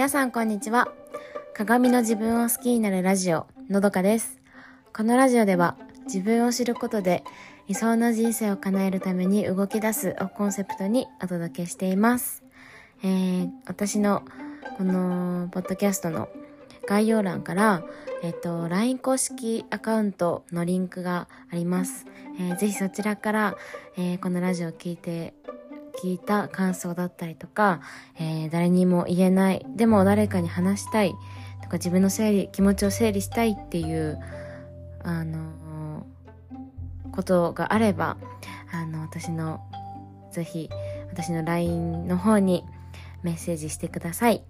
皆さんこんにちは。鏡の自分を好きになるラジオ、のどかです。このラジオでは自分を知ることで理想の人生を叶えるために動き出すをコンセプトにお届けしています。えー、私のこのポッドキャストの概要欄から、えっ、と、LINE 公式アカウントのリンクがあります。えーぜひそちらから、えーこのラジオを聞いて、聞いた感想だったりとか、えー誰にも言えない、でも誰かに話したいとか自分の整理、気持ちを整理したいっていう、あのーことがあれば、あの、私の、ぜひ、私の LINE の方にメッセージしてください。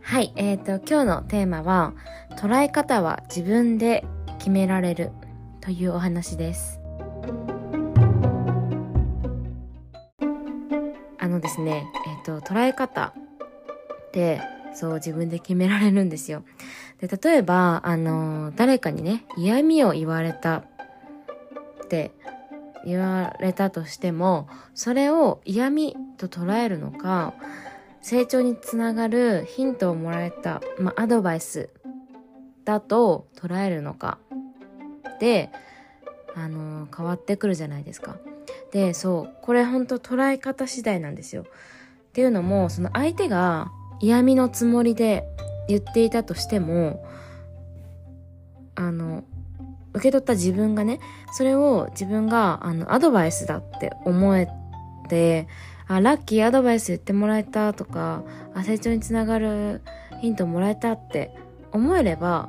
はい、えっ、と、今日のテーマは、捉え方は自分で決められるというお話です。ですね、えっ、と、捉え方って、そう自分で決められるんですよ。で、例えば、あの、誰かにね、嫌味を言われたって言われたとしても、それを嫌味と捉えるのか、成長につながるヒントをもらえた、まあ、アドバイスだと捉えるのかで、あの変わってくるじゃないですか。で、そう、これ本当捉え方次第なんですよ。っていうのも、その相手が嫌味のつもりで言っていたとしても、あの、受け取った自分がね、それを自分があのアドバイスだって思えて、あ、ラッキーアドバイス言ってもらえたとか、あ、成長につながるヒントもらえたって思えれば、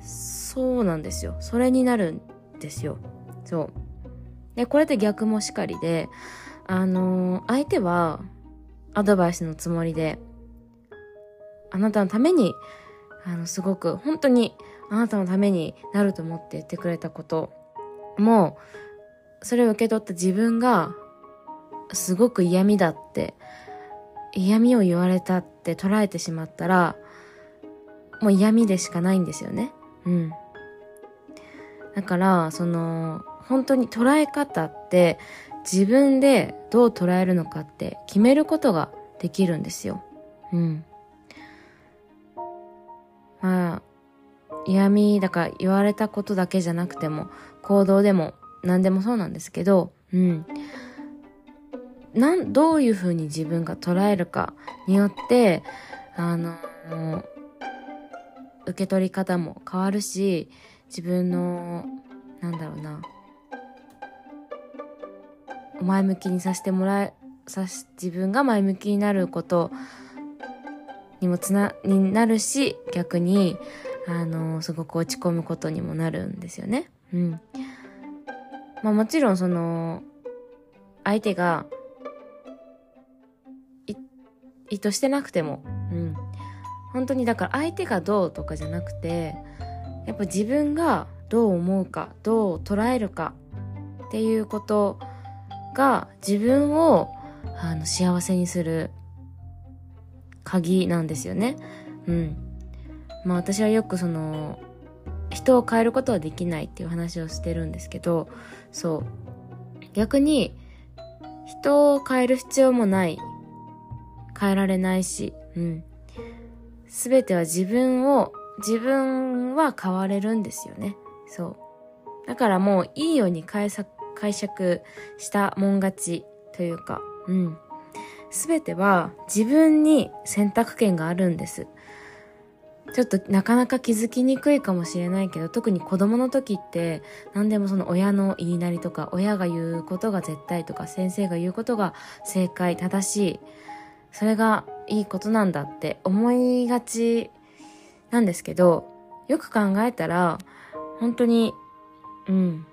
そうなんですよ。それになるんですよ。そう。で、これって逆もしかりで、あのー相手はアドバイスのつもりで、あなたのために、あの、すごく、本当にあなたのためになると思って言ってくれたことも、それを受け取った自分が、すごく嫌味だって、嫌味を言われたって捉えてしまったら、もう嫌味でしかないんですよね。うん。だから、その、本当に捉え方って自分でどう捉えるのかって決めることができるんですよ。うん。まあ、嫌味だから言われたことだけじゃなくても、行動でも何でもそうなんですけど、うん。なん、どういうふうに自分が捉えるかによって、あの、受け取り方も変わるし、自分の、なんだろうな、前向きにさせてもらえ、さし、自分が前向きになることにもつな、になるし、逆に、あの、すごく落ち込むことにもなるんですよね。うん。まあもちろんその、相手が、意図してなくても、うん。本当にだから相手がどうとかじゃなくて、やっぱ自分がどう思うか、どう捉えるかっていうことが自分をあの幸せにする鍵なんですよね。うん。まあ私はよくその人を変えることはできないっていう話をしてるんですけど、そう。逆に人を変える必要もない。変えられないし、うん。すべては自分を、自分は変われるんですよね。そう。だからもういいように解釈解釈したもん勝ちというか、うん。すべては自分に選択権があるんです。ちょっとなかなか気づきにくいかもしれないけど、特に子供の時って何でもその親の言いなりとか、親が言うことが絶対とか、先生が言うことが正解、正しい。それがいいことなんだって思いがちなんですけど、よく考えたら、本当に、うん。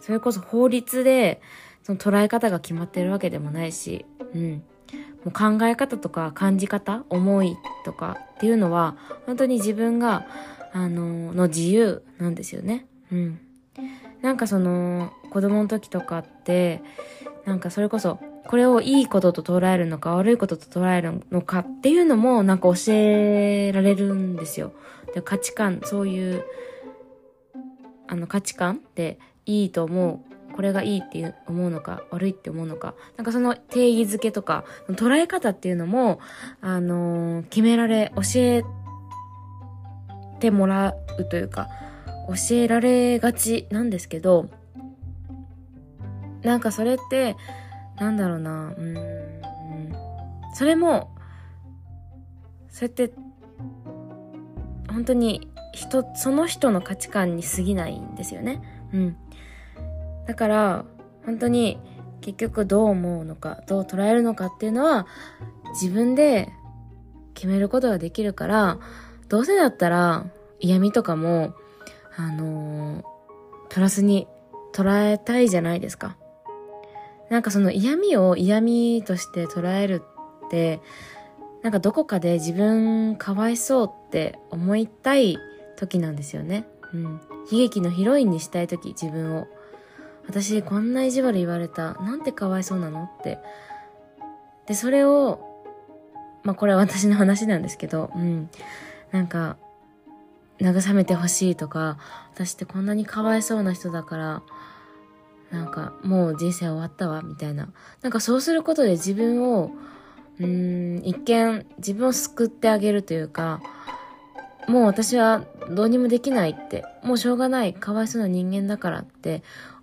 それこそ法律で、その捉え方が決まってるわけでもないし、うん。もう考え方とか感じ方、思いとかっていうのは、本当に自分が、あの、の自由なんですよね。うん。なんかその、子供の時とかって、なんかそれこそ、これをいいことと捉えるのか悪いことと捉えるのかっていうのもなんか教えられるんですよ。で価値観、そういう、あの価値観っていいと思うこれがいいって思うのか、悪いって思うのか、なんかその定義づけとか、捉え方っていうのも、あのー、決められ、教えてもらうというか、教えられがちなんですけど、なんかそれって、なんだろうな、うん、それも、それって、本当に人、その人の価値観に過ぎないんですよね。うん。だから、本当に結局どう思うのか、どう捉えるのかっていうのは、自分で決めることができるから、どうせだったら嫌味とかも、あのー、プラスに捉えたいじゃないですか。なんかその嫌味を嫌味として捉えるって、なんかどこかで自分かわいそうって思いたい時なんですよね。うん。悲劇のヒロインにしたい時、自分を。私こんな意地悪言われた。なんてかわいそうなの？って。で、それを、まあこれは私の話なんですけど、うん。なんか、慰めてほしいとか、私ってこんなにかわいそうな人だから、なんかもう人生終わったわ、みたいな。なんかそうすることで自分を、うーん、一見自分を救ってあげるというか、もう私はどうにもできないって、もうしょうがない、かわいそうな人間だからって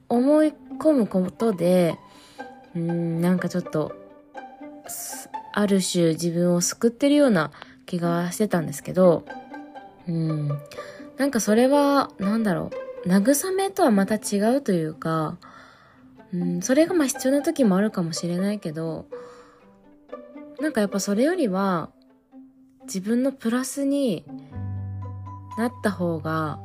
思い込むことで、うん、なんかちょっと、ある種自分を救ってるような気がしてたんですけど、うん。なんかそれは、なんだろう。慰めとはまた違うというか、うん、それがまあ必要な時もあるかもしれないけど、なんかやっぱそれよりは、自分のプラスになった方が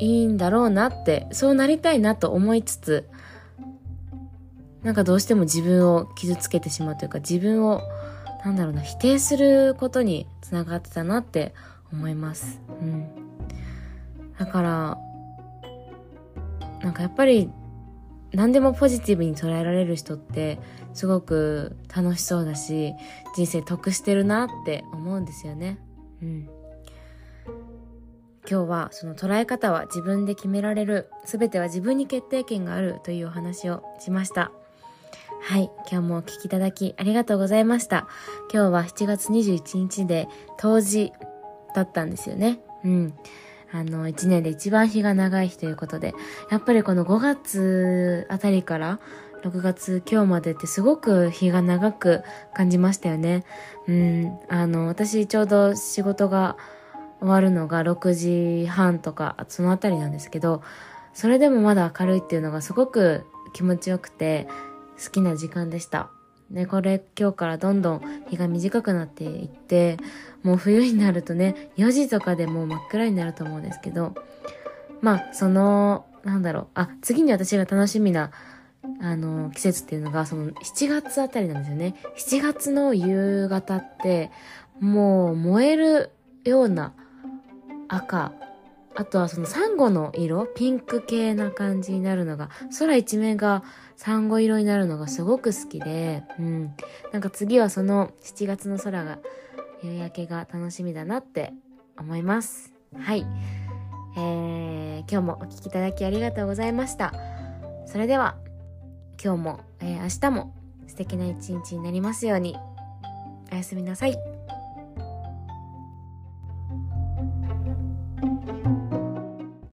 いいんだろうなって、そうなりたいなと思いつつ、なんかどうしても自分を傷つけてしまうというか、自分を、なんだろうな、否定することにつながってたなって思います。うん。だから、なんかやっぱり何でもポジティブに捉えられる人ってすごく楽しそうだし人生得してるなって思うんですよね。うん。今日はその捉え方は自分で決められる全ては自分に決定権があるというお話をしました。はい。今日もお聴きいただきありがとうございました。今日は7月21日で冬至だったんですよね。うん。あの、1年で一番日が長い日ということで、やっぱりこの5月あたりから6月今日までってすごく日が長く感じましたよね。うん。あの、私ちょうど仕事が終わるのが6時半とか、そのあたりなんですけど、それでもまだ明るいっていうのがすごく気持ちよくて好きな時間でした。ね、これ今日からどんどん日が短くなっていって、もう冬になるとね、4時とかでもう真っ暗になると思うんですけど、まあ、その、なんだろう、あ、次に私が楽しみな、あの、季節っていうのが、その7月あたりなんですよね。7月の夕方って、もう燃えるような赤、あとはそのサンゴの色、ピンク系な感じになるのが、空一面がサンゴ色になるのがすごく好きで、うん。なんか次はその7月の空が夕焼けが楽しみだなって思います。はい。えー、今日もお聴きいただきありがとうございました。それでは、今日も、えー、明日も素敵な一日になりますように。おやすみなさい。